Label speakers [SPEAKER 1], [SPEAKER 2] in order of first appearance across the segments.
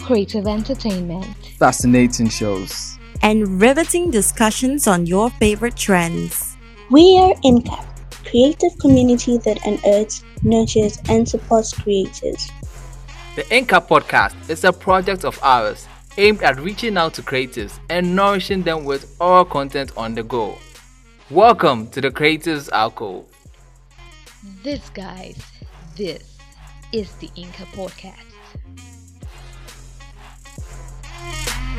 [SPEAKER 1] talks,
[SPEAKER 2] pure creative entertainment,
[SPEAKER 3] fascinating shows,
[SPEAKER 1] and riveting discussions on your favorite trends.
[SPEAKER 4] We are INCAP, creative community that unearths, nurtures, and supports creators.
[SPEAKER 3] The INCAP podcast is a project of ours aimed at reaching out to creators and nourishing them with all content on the go. Welcome to the Creators Alcove.
[SPEAKER 2] This, guys, this is the INCAP Podcast.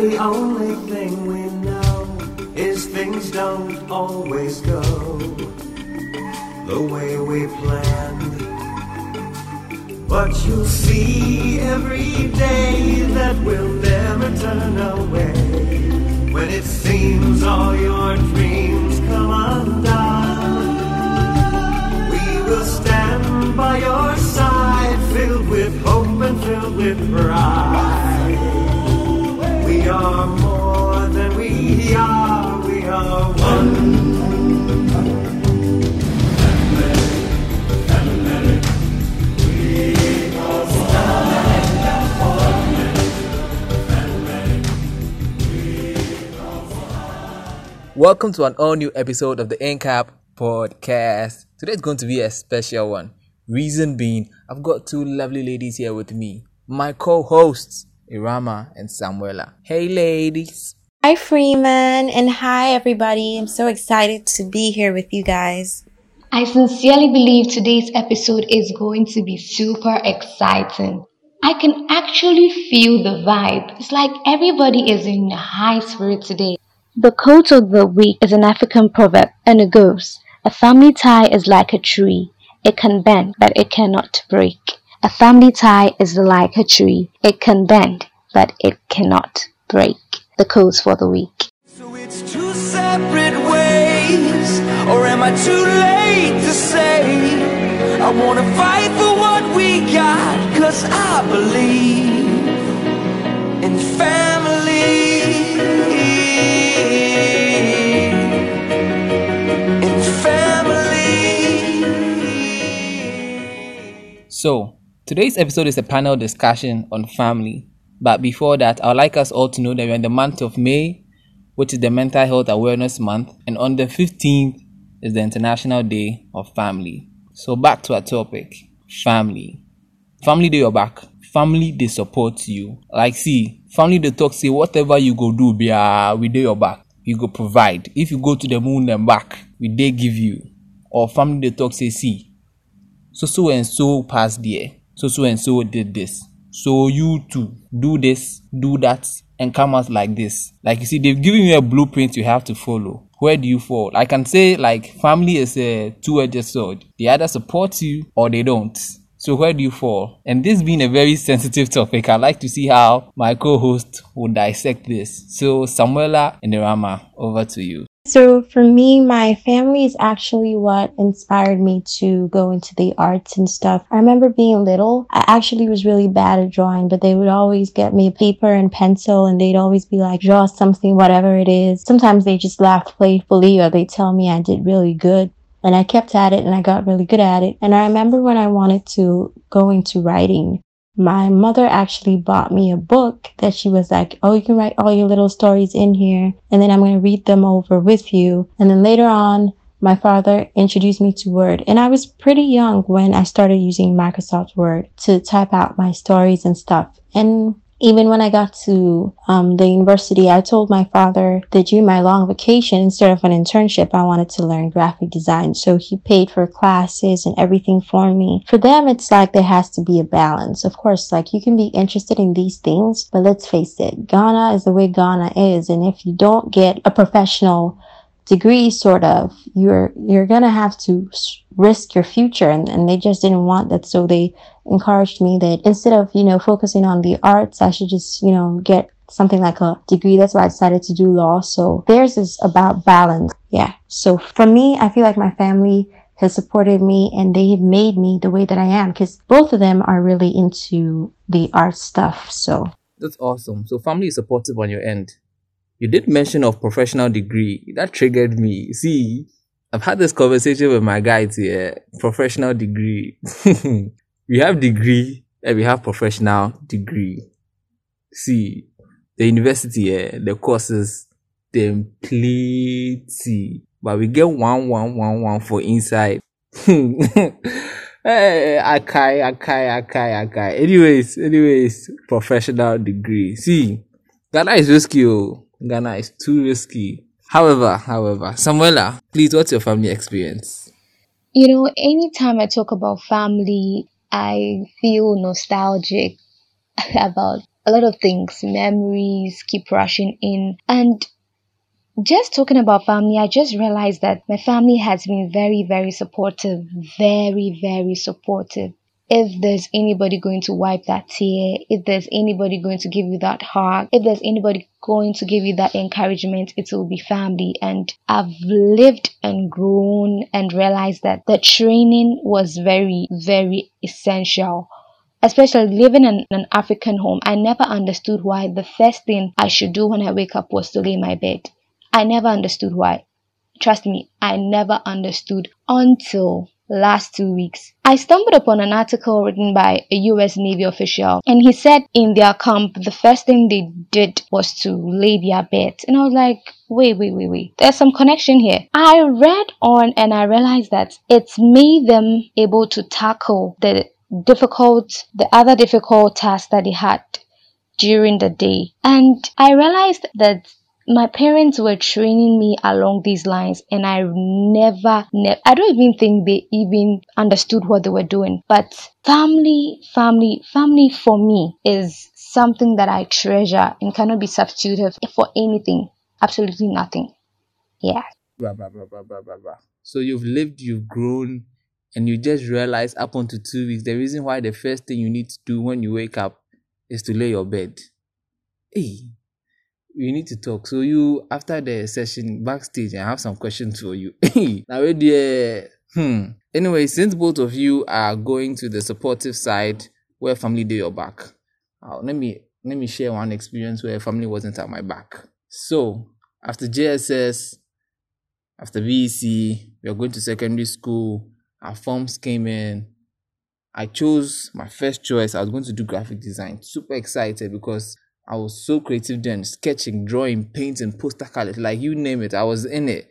[SPEAKER 5] the only thing we know is things don't always go the way we planned. But you'll see every day that we'll
[SPEAKER 3] Welcome to an all new episode of the INCAP podcast. Today is going to be a special one. Reason being, I've got two lovely ladies here with me. My co hosts, Irama and Samuela. Hey, ladies.
[SPEAKER 6] Hi, Freeman, and hi, everybody. I'm so excited to be here with you guys.
[SPEAKER 2] I sincerely believe today's episode is going to be super exciting. I can actually feel the vibe. It's like everybody is in high spirit today. The quote of the week is an African proverb and it goes, A family tie is like a tree. It can bend, but it cannot break. A family tie is like a tree. It can bend, but it cannot break. The quotes for the week.
[SPEAKER 5] So it's two separate ways, or am I too late to say? I wanna fight for what we got, cause I believe in family.
[SPEAKER 3] So, today's episode is a panel discussion on family. But before that, I would like us all to know that we're in the month of May, which is the Mental Health Awareness Month, and on the 15th is the International Day of Family. So, back to our topic family. Family, they are back. Family, they support you. Like, see, family, they talk, say, whatever you go do, be, uh, we do your back. You go provide. If you go to the moon and back, we they give you. Or family, they talk, say, see, so so and so passed there. So so and so did this. So you too do this do that and come out like this. Like you see they've given you a blueprint you have to follow. Where do you fall? I can say like family is a two-edged sword. They either support you or they don't. So where do you fall? And this being a very sensitive topic i like to see how my co-host will dissect this. So samuela and Irama, over to you
[SPEAKER 6] So, for me, my family is actually what inspired me to go into the arts and stuff. I remember being little, I actually was really bad at drawing, but they would always get me paper and pencil and they'd always be like, draw something, whatever it is. Sometimes they just laugh playfully or they tell me I did really good. And I kept at it and I got really good at it. And I remember when I wanted to go into writing, my mother actually bought me a book that she was like, Oh, you can write all your little stories in here and then I'm going to read them over with you. And then later on, my father introduced me to Word and I was pretty young when I started using Microsoft Word to type out my stories and stuff. And even when I got to um, the university, I told my father that during my long vacation, instead of an internship, I wanted to learn graphic design. So he paid for classes and everything for me. For them, it's like there has to be a balance. Of course, like you can be interested in these things, but let's face it, Ghana is the way Ghana is. And if you don't get a professional degree sort of you're you're gonna have to risk your future and, and they just didn't want that. So they encouraged me that instead of you know focusing on the arts i should just you know get something like a degree. That's why i decided to do law. So theirs is about balance. Yeah. So for me i feel like my family has supported me and they have made me the way that i am because both of them are really into the art stuff so.
[SPEAKER 3] That's awesome. So family is supportive on your end you did mention of professional degree. That triggered me. See, I've had this conversation with my guys here. Professional degree. we have degree and we have professional degree. See, the university here, the courses, they plenty. But we get one, one, one, one for inside. Hey, eh, Akai, Akai, Akai, Akai. Anyways, anyways, professional degree. See, Ghana is risky. Oh. Ghana is too risky. However, however, Samuela, please, what's your family experience?
[SPEAKER 2] You know, anytime I talk about family, I feel nostalgic about a lot of things. Memories keep rushing in. And just talking about family, I just realized that my family has been very, very supportive. Very, very supportive if there's anybody going to wipe that tear, if there's anybody going to give you that hug, if there's anybody going to give you that encouragement, it will be family. And I've lived and grown and realized that the training was very, very essential. Especially living in an African home, I never understood why the first thing I should do when I wake up was to lay my bed. I never understood why. Trust me, I never understood until last two weeks. I stumbled upon an article written by a US Navy official, and he said in their camp, the first thing they did was to lay their beds. And I was like, wait, wait, wait, wait. There's some connection here. I read on and I realized that it's made them able to tackle the difficult, the other difficult tasks that they had during the day. And I realized that my parents were training me along these lines and I never, ne- I don't even think they even understood what they were doing. But family, family, family for me is something that I treasure and cannot be substituted for anything. Absolutely nothing. Yeah.
[SPEAKER 3] Blah, blah, blah. So you've lived, you've grown, and you just realize up until two weeks, the reason why the first thing you need to do when you wake up is to lay your bed. Hey, we need to talk. So you after the session backstage, I have some questions for you. now. Hmm. Anyway, since both of you are going to the supportive side where family did your back, uh, let me let me share one experience where family wasn't at my back. So after JSS, after VEC, we are going to secondary school. Our forms came in. I chose my first choice. I was going to do graphic design. Super excited because I was so creative then, sketching, drawing, painting, poster colors, like you name it, I was in it.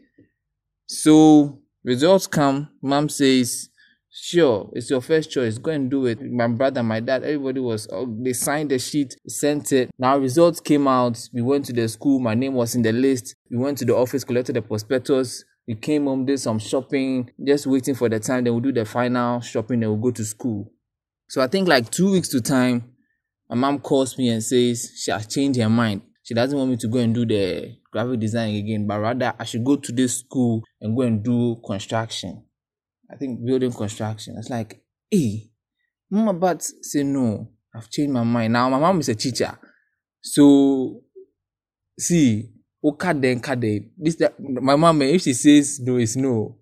[SPEAKER 3] So results come, mom says, Sure, it's your first choice. Go and do it. My brother, my dad, everybody was, oh, they signed the sheet, sent it. Now results came out. We went to the school. My name was in the list. We went to the office, collected the prospectus. We came home, did some shopping, just waiting for the time. Then we'll do the final shopping. Then we'll go to school. So I think like two weeks to time, my mom calls me and says she has changed her mind. She doesn't want me to go and do the graphic design again, but rather I should go to this school and go and do construction. I think building construction. It's like, hey, mama, but say no. I've changed my mind. Now my mom is a teacher. So see, okay then This that my mom, if she says no, it's no.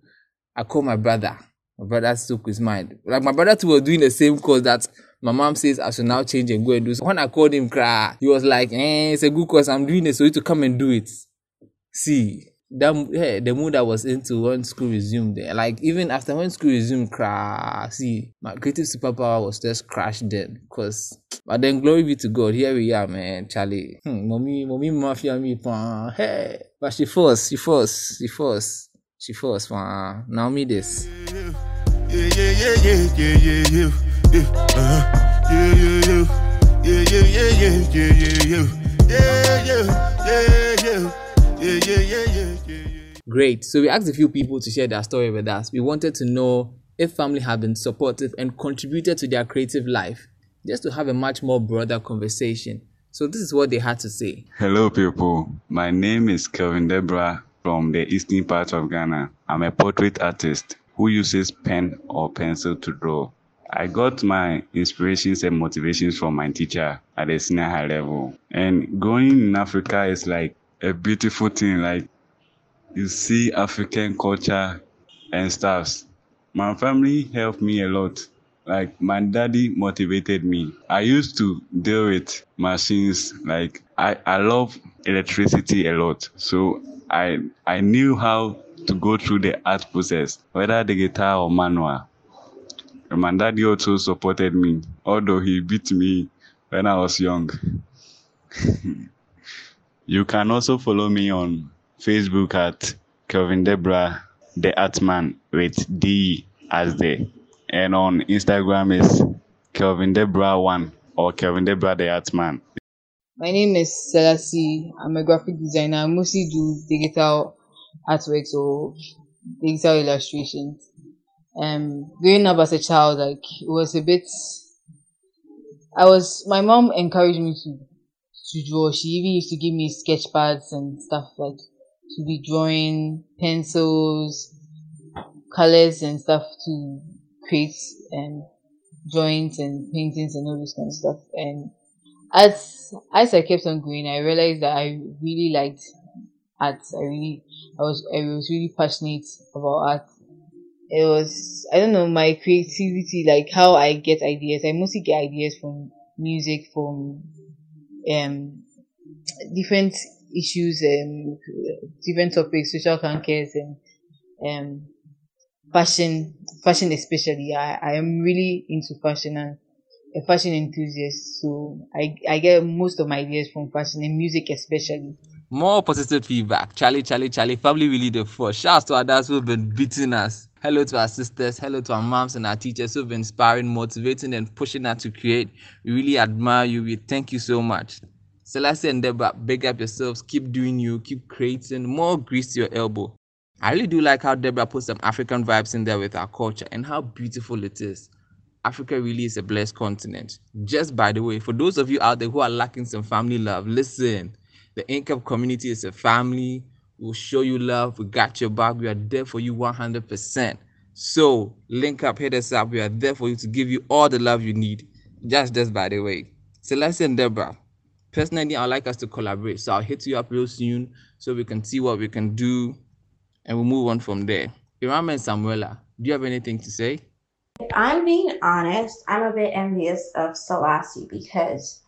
[SPEAKER 3] I call my brother. My brother took his mind. Like my brother too was doing the same course that my mom says I should now change and go and do. So when I called him, cry, he was like, "Eh, it's a good course. I'm doing it, so you to come and do it." See that yeah, the mood I was into when school resumed. Like even after when school resumed, cry. See, my creative superpower was just crashed then. Cause, but then glory be to God. Here we are, man. Charlie, hmm, mommy, mommy, mafia me, pa. Hey, but she forced, she forced, she forced, she forced, pa. Now me this. Yeah, yeah, yeah, yeah, yeah, yeah, yeah yeah, uh-huh. yeah, yeah, yeah, yeah, yeah, yeah, yeah, yeah, yeah, yeah, yeah, yeah, yeah, yeah, Great. So we asked a few people to share their story with us. We wanted to know if family have been supportive and contributed to their creative life, just to have a much more broader conversation. So this is what they had to say.
[SPEAKER 7] Hello, people. My name is Kelvin Debra from the eastern part of Ghana. I'm a portrait artist who uses pen or pencil to draw. I got my inspirations and motivations from my teacher at the senior high level. And going in Africa is like a beautiful thing. Like you see African culture and stuff. My family helped me a lot. Like my daddy motivated me. I used to deal with machines. Like I, I love electricity a lot. So I I knew how to go through the art process, whether the guitar or manual. My daddy also supported me, although he beat me when I was young. you can also follow me on Facebook at Kelvin Debra, the Artman with D as the, and on Instagram is Kelvin Debra One or Kelvin Debra the Artman.
[SPEAKER 8] My name is Selassie. I'm a graphic designer. I mostly do digital artworks or digital illustrations. Um, growing up as a child, like it was a bit. I was. My mom encouraged me to to draw. She even used to give me sketch pads and stuff like to be drawing pencils, colors and stuff to create and drawings and paintings and all this kind of stuff. And as as I kept on going, I realized that I really liked art. I really, I was, I was really passionate about art. It was, I don't know, my creativity, like how I get ideas. I mostly get ideas from music, from um different issues, um different topics, social cancers, and um fashion, fashion especially. I I am really into fashion and a fashion enthusiast, so I I get most of my ideas from fashion and music especially.
[SPEAKER 3] More positive feedback. Charlie, Charlie, Charlie. Family really the first. Shouts to others who've been beating us. Hello to our sisters. Hello to our moms and our teachers who've been inspiring, motivating, and pushing us to create. We really admire you. We thank you so much. Selassie and Deborah, big up yourselves. Keep doing you. Keep creating. More grease to your elbow. I really do like how Deborah put some African vibes in there with our culture and how beautiful it is. Africa really is a blessed continent. Just by the way, for those of you out there who are lacking some family love, listen. The Incap community is a family. We'll show you love. We got your back. We are there for you 100%. So link up, hit us up. We are there for you to give you all the love you need. Just this, by the way. Selassie and Deborah, personally, I'd like us to collaborate. So I'll hit you up real soon so we can see what we can do and we'll move on from there. Irama and Samuela, do you have anything to say?
[SPEAKER 6] If I'm being honest, I'm a bit envious of Selassie because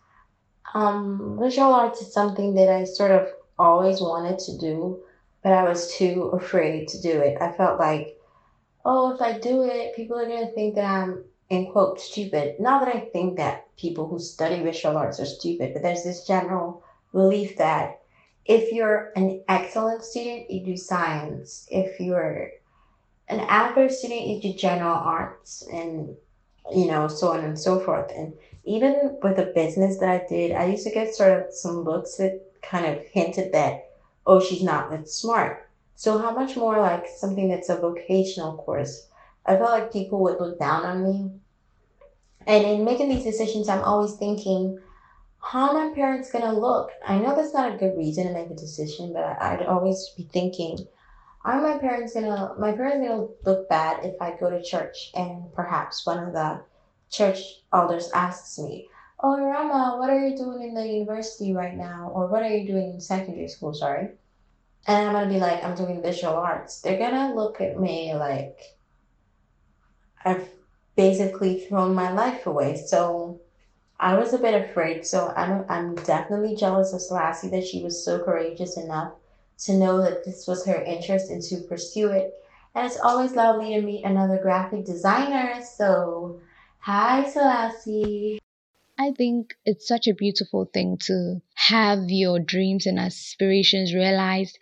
[SPEAKER 6] um, visual arts is something that I sort of always wanted to do, but I was too afraid to do it. I felt like, oh, if I do it, people are going to think that I'm, in quote, stupid. Not that I think that people who study visual arts are stupid, but there's this general belief that if you're an excellent student, you do science. If you're an average student, you do general arts and, you know, so on and so forth. And even with the business that I did, I used to get sort of some looks that kind of hinted that, oh, she's not that smart. So how much more like something that's a vocational course? I felt like people would look down on me. And in making these decisions, I'm always thinking, how are my parents gonna look? I know that's not a good reason to make a decision, but I'd always be thinking, are my parents gonna my parents gonna look bad if I go to church and perhaps one of the church elders asks me, Oh, Rama, what are you doing in the university right now? Or what are you doing in secondary school? Sorry. And I'm going to be like, I'm doing visual arts. They're going to look at me like I've basically thrown my life away. So I was a bit afraid. So I'm, I'm definitely jealous of Selassie that she was so courageous enough to know that this was her interest and to pursue it. And it's always lovely to meet another graphic designer. So Hi, Selassie.
[SPEAKER 2] I think it's such a beautiful thing to have your dreams and aspirations realized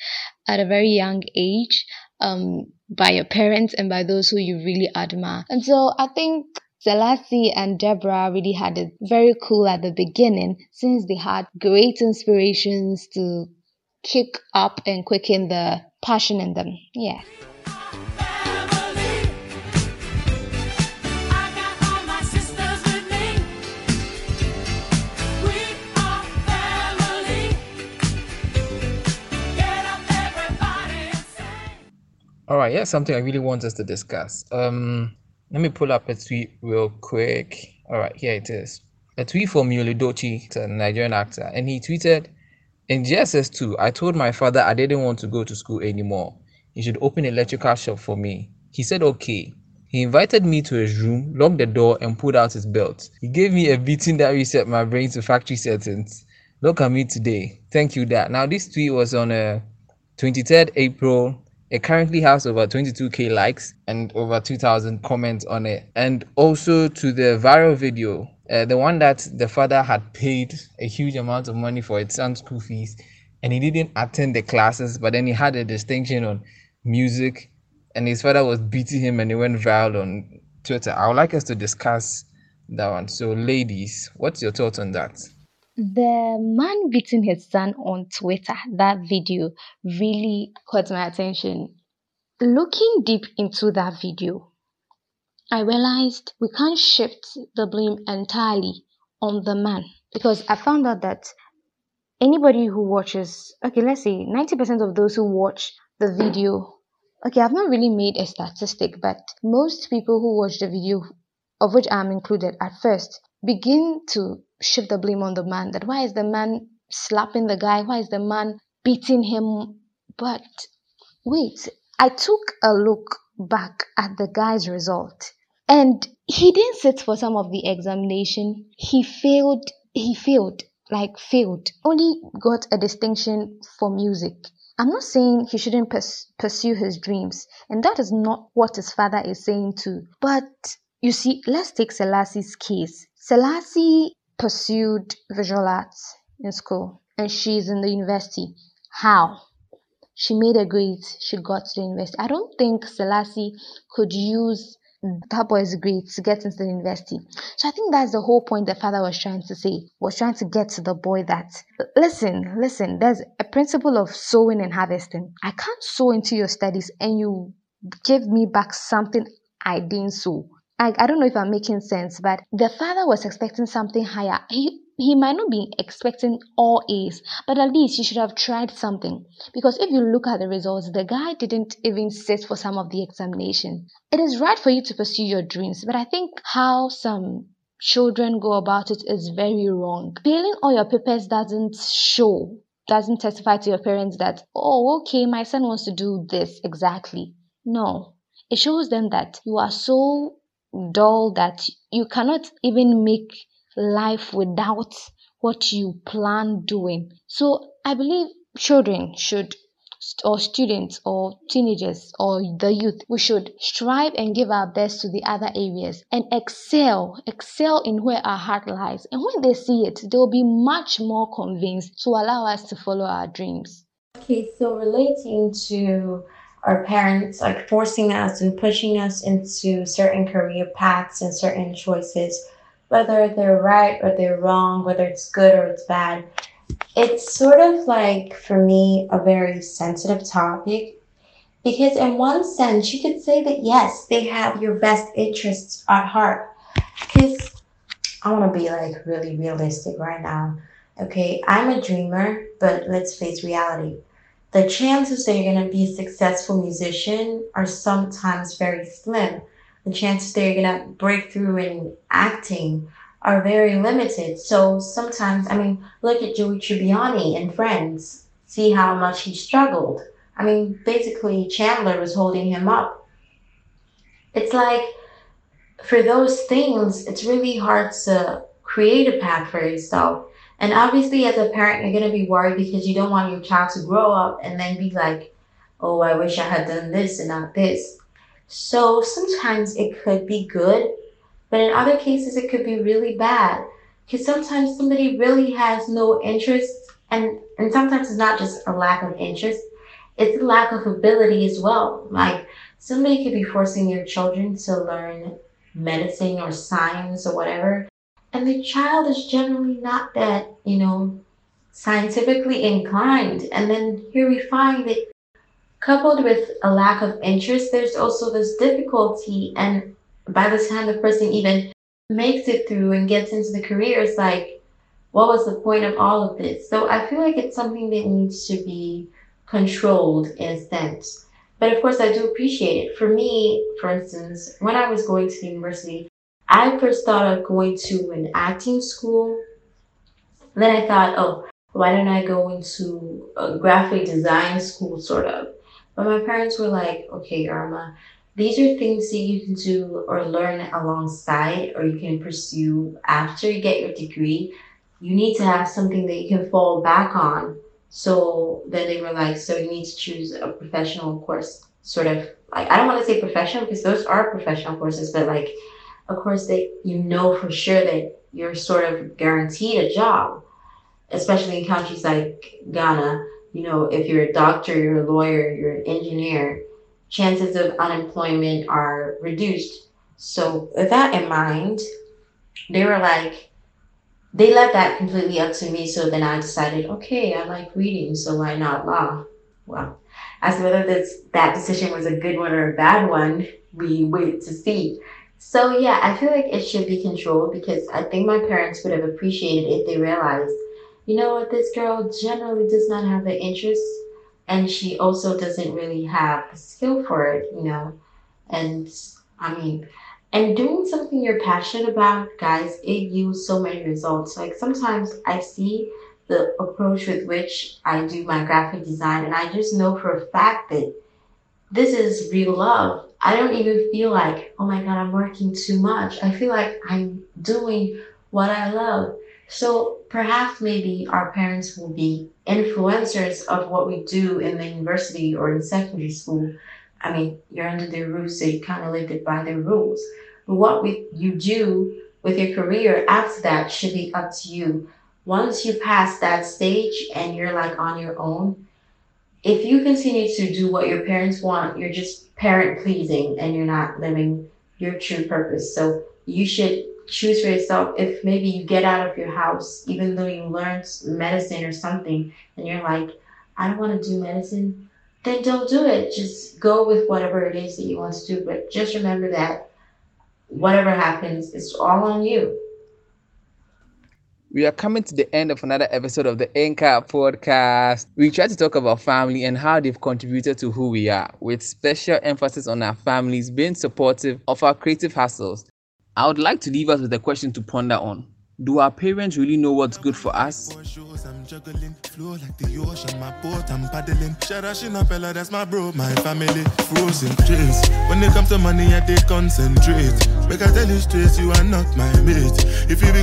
[SPEAKER 2] at a very young age um, by your parents and by those who you really admire. And so I think Selassie and Deborah really had it very cool at the beginning since they had great inspirations to kick up and quicken the passion in them. Yeah.
[SPEAKER 3] Right, yeah, something I really want us to discuss. Um, let me pull up a tweet real quick. All right, here it is. A tweet from Yul Edochie, a Nigerian actor, and he tweeted, "In JSS two, I told my father I didn't want to go to school anymore. He should open an electrical shop for me. He said okay. He invited me to his room, locked the door, and pulled out his belt. He gave me a beating that reset my brain to factory settings. Look at me today. Thank you, Dad. Now, this tweet was on uh, 23rd April. It currently has over 22k likes and over 2,000 comments on it. And also to the viral video, uh, the one that the father had paid a huge amount of money for his son's school fees and he didn't attend the classes, but then he had a distinction on music and his father was beating him and it went viral on Twitter. I would like us to discuss that one. So, ladies, what's your thoughts on that?
[SPEAKER 2] The man beating his son on Twitter, that video really caught my attention. Looking deep into that video, I realized we can't shift the blame entirely on the man because I found out that anybody who watches, okay, let's say 90% of those who watch the video Okay, I've not really made a statistic, but most people who watch the video, of which I'm included at first, begin to shift the blame on the man. That why is the man slapping the guy? Why is the man beating him? But wait, I took a look back at the guy's result and he didn't sit for some of the examination. He failed, he failed, like failed. Only got a distinction for music. I'm not saying he shouldn't pers- pursue his dreams, and that is not what his father is saying too. But you see, let's take Selassie's case. Selassie pursued visual arts in school, and she's in the university. How? She made a grade, she got to the university. I don't think Selassie could use that boy's great to get into the university. So I think that's the whole point the father was trying to say, was trying to get to the boy that, listen, listen, there's a principle of sowing and harvesting. I can't sow into your studies and you give me back something I didn't sow. I, I don't know if I'm making sense, but the father was expecting something higher. He he might not be expecting all A's, but at least he should have tried something. Because if you look at the results, the guy didn't even sit for some of the examination. It is right for you to pursue your dreams, but I think how some children go about it is very wrong. Failing all your papers doesn't show, doesn't testify to your parents that, oh, okay, my son wants to do this exactly. No. It shows them that you are so dull that you cannot even make life without what you plan doing. So I believe children should or students or teenagers or the youth we should strive and give our best to the other areas and excel excel in where our heart lies and when they see it they will be much more convinced to allow us to follow our dreams
[SPEAKER 6] okay so relating to our parents like forcing us and pushing us into certain career paths and certain choices whether they're right or they're wrong, whether it's good or it's bad. It's sort of like, for me, a very sensitive topic because, in one sense, you could say that yes, they have your best interests at heart. Because I want to be like really realistic right now. Okay, I'm a dreamer, but let's face reality. The chances that you're going to be a successful musician are sometimes very slim the chances that you're gonna break through in acting are very limited. So sometimes, I mean, look at Joey Tribbiani and Friends. See how much he struggled. I mean, basically, Chandler was holding him up. It's like, for those things, it's really hard to create a path for yourself. And obviously, as a parent, you're going to be worried because you don't want your child to grow up and then be like, oh, I wish I had done this and not this. So sometimes it could be good, but in other cases it could be really bad. Because sometimes somebody really has no interest, and, and sometimes it's not just a lack of interest, it's a lack of ability as well. Like somebody could be forcing your children to learn medicine or science or whatever, and the child is generally not that, you know, scientifically inclined. And then here we find that Coupled with a lack of interest, there's also this difficulty. And by the time the person even makes it through and gets into the career, it's like, what was the point of all of this? So I feel like it's something that needs to be controlled in a sense. But of course, I do appreciate it. For me, for instance, when I was going to university, I first thought of going to an acting school. Then I thought, oh, why don't I go into a graphic design school, sort of? But my parents were like, okay, Irma, these are things that you can do or learn alongside or you can pursue after you get your degree. You need to have something that you can fall back on. So then they were like, so you need to choose a professional course, sort of like, I don't want to say professional because those are professional courses, but like a course that you know for sure that you're sort of guaranteed a job, especially in countries like Ghana. You know, if you're a doctor, you're a lawyer, you're an engineer, chances of unemployment are reduced. So, with that in mind, they were like, they left that completely up to me. So then I decided, okay, I like reading, so why not law? Well, as to whether this that decision was a good one or a bad one, we wait to see. So yeah, I feel like it should be controlled because I think my parents would have appreciated if they realized, you know what, this girl generally does not have the interest and she also doesn't really have the skill for it, you know. And I mean, and doing something you're passionate about, guys, it yields so many results. Like sometimes I see the approach with which I do my graphic design, and I just know for a fact that this is real love. I don't even feel like, oh my God, I'm working too much. I feel like I'm doing what I love. So perhaps maybe our parents will be influencers of what we do in the university or in secondary school. I mean, you're under their roof, so you kind of live it by their rules. But what we, you do with your career after that should be up to you. Once you pass that stage and you're like on your own, if you continue to do what your parents want, you're just parent pleasing and you're not living your true purpose. So you should choose for yourself. If maybe you get out of your house even though you learned medicine or something and you're like i don't want to do medicine then don't do it. Just go with whatever it is that you want to do. But just remember that whatever happens it's all on you
[SPEAKER 3] we are coming to the end of another episode of the Anchor podcast. We try to talk about family and how they've contributed to who we are, with special emphasis on our families being supportive of our creative hustles I would like to leave us with a question to ponder on. Do our parents really know what's good for us? I'm juggling, flow like the ocean, my boat, I'm paddling. Fella, that's my bro, my family. Frozen trace. When it comes to money, I concentrate. Make I tell you straight, you are not my mate. If you be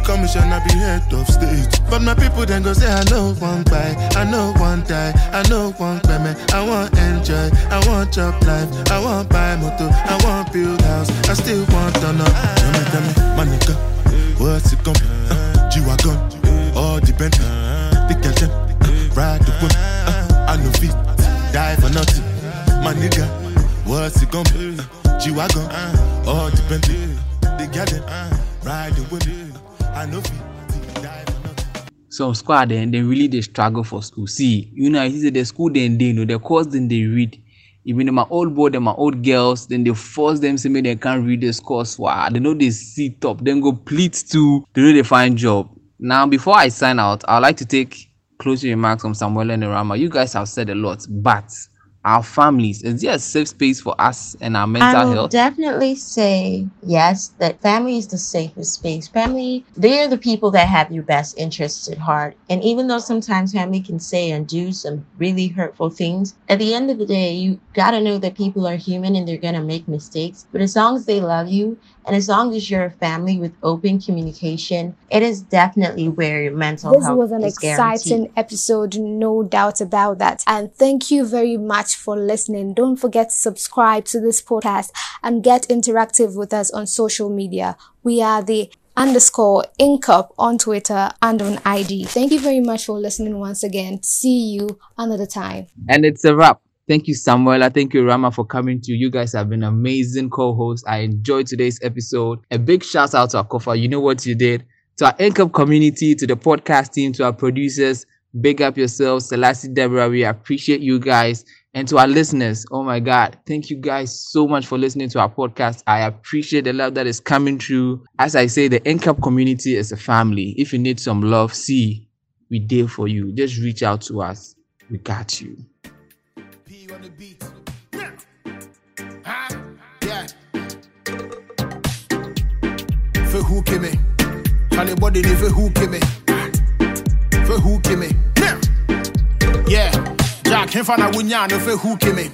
[SPEAKER 3] head of state. But my people then go say, I know one buy, I know one die, I know one. I want enjoy, I want job life, I want buy motor, I want build house, I still want to know. Tell me, tell me, my nigga. What's it gonna G-Wagon, all the Bentley, the Kelton, ride the whip. Uh, I know feet, die for nothing. My nigga, what's it gonna be? Uh, G-Wagon, all the Bentley, the Kelton, ride the whip. I know feet. Some squad then they really they struggle for school. See, you know, I see the school then they know the course then they read even my old boy and my old girls, then they force them say they can't read this course. Wow, they know they sit up, then go plead to they they find job. Now, before I sign out, I'd like to take closing remarks from Samuel and Rama. You guys have said a lot, but our families? Is there a safe space for us and our mental
[SPEAKER 6] I will
[SPEAKER 3] health?
[SPEAKER 6] definitely say yes, that family is the safest space. Family, they're the people that have your best interests at heart. And even though sometimes family can say and do some really hurtful things, at the end of the day, you got to know that people are human and they're going to make mistakes. But as long as they love you and as long as you're a family with open communication, it is definitely where your mental
[SPEAKER 9] this
[SPEAKER 6] health is This
[SPEAKER 9] was an exciting
[SPEAKER 6] guaranteed.
[SPEAKER 9] episode, no doubt about that. And thank you very much for listening. Don't forget to subscribe to this podcast and get interactive with us on social media. We are the underscore incap on Twitter and on ID. Thank you very much for listening once again. See you another time.
[SPEAKER 3] And it's a wrap. Thank you, Samuel. Thank you, Rama, for coming to. You guys have been amazing co-hosts. I enjoyed today's episode. A big shout out to Akofa. You know what you did. To our INCAP community, to the podcast team, to our producers, big up yourselves. Selassie Deborah, we appreciate you guys. And to our listeners, oh my God, thank you guys so much for listening to our podcast. I appreciate the love that is coming through. As I say, the INCAP community is a family. If you need some love, see, we there for you. Just reach out to us. We got you
[SPEAKER 10] the beat. Huh? Yeah. For who came me? Charlie body for who came me? For who came me? Yeah. Jack him for na wunya no for who came me?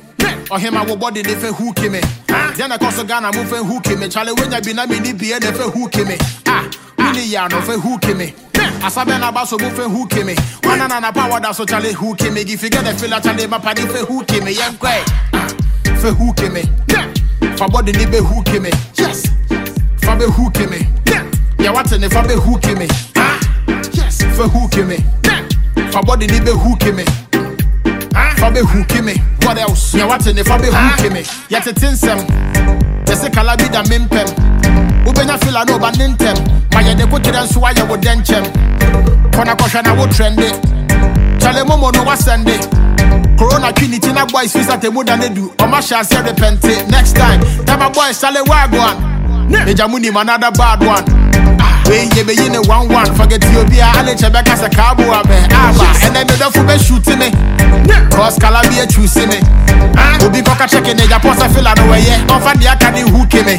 [SPEAKER 10] Or him I will body for who came me? Then I cause the gun move for who came me? Charlie when I be na me ni be for who came me? Ah, me ni no for who came me? Asabɛ na ba so mo fɛ huki me wana na na power da so kyale huki me if you get the feel kyale ma padi fɛ huki me yɛn kɔɛ fɛ huki me fa bɔde ne bɛ huki me yes fa bɛ huki me yɛ wate ne fa bɛ huki me yes fɛ huki me fa bɔde ne bɛ huki me fa bɛ huki me what else yɛ wate ne fa bɛ huki me yɛtete nsɛm yɛse kala bi da mempɛm wobɛnya fila na ɔba ne ntɛm ma yɛde koterɛ nso ayɛ wo dɛnkyɛm kɔna kɔhwɛ na wo trɛnde kyale momo no wasɛnde corona twi ne ti na boys fi sate mu da ne du ɔma hyɛ aseɛ repɛnte next time tama boys sale wagoan megya mu nim another bad one. Wei yɛ bɛyi ne one one. Forget you obi a kyɛ bɛka sɛ kaaboa mɛ aba ɛnɛ medɔfo bɛshuti me. Cause kala bi atwusi me obi kɔka kyɛke ne gyapɔ sɛ fila no wɔyɛ ɔmfa deɛ aka ne hu ke me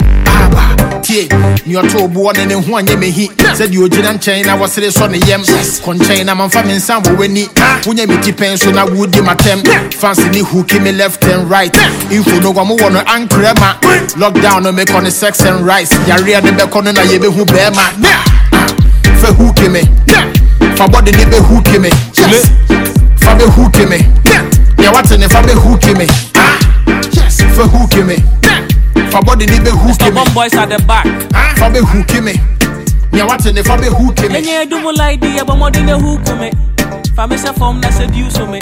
[SPEAKER 10] tie. Ne ɔto boɔ ne ne ho anyɛ mehi sɛdeɛ ogyina nkyɛn na wɔsere sɔ ne yam. Kɔ nkyɛn na mamfa me nsa wɔ w'ani. Wonya me ti pɛn so na wodi matɛm fansi ne ke me left and right. Info no wɔ no ankorɛ ma. Lockdown no mekɔ ne sex and rice. Yareɛ ne bɛkɔ no na yɛbɛhu bɛɛma. Fɛ ke me. Fa bɔde ne bɛhu ke me. Fa bɛhu ke me. Deɛ wate ne fa bɛhu ke me. Fɛ ke me fa bɔde ne bɛhu ke me
[SPEAKER 11] Stubborn boys at the back.
[SPEAKER 10] fa bɛhu ke me deɛ wate ne fa bɛhu ke me
[SPEAKER 11] Enye dumu like the abomodi ne huku me. Fami se form na seduce me.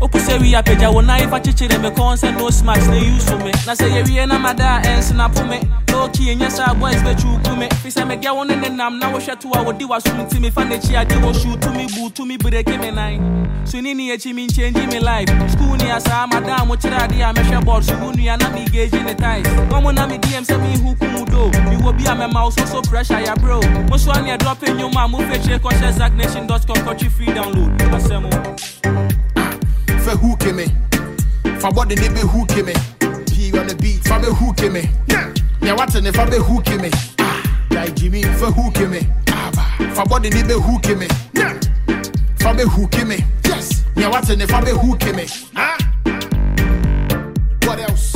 [SPEAKER 11] Oku se wi apeja wo na ifa chichire me kon se no smacks ne use me. Na se ye wi na mada ens na po me. No ki enye sa boys be chuku me. Fi se me gya won ne nam na wo hwe to a wo di wa sum ti me fa ne chi ade wo shoot to me boot to me break me nine. So ni ni echi me change me life. School ni asa madam wo chira ade a me board so nu ya na me gauge ne ties. Komo na me DM se me huku mu do. Me wo bi a me mouse so so pressure ya bro. Mo so an drop in your man mo feche ko share zacknation.com chi free download. Asemo.
[SPEAKER 10] fe hooke me? Fa body ne be hooke me? P on the beat fa be hooke me? Yeah yeah what ne fa be hooke me? Ah like jimmy fe hooke me? Ah ba fa body ne be hooke me? Yeah. Me be hooke me? Yes. Yeah what ne fa be hooke me? Ah. What else?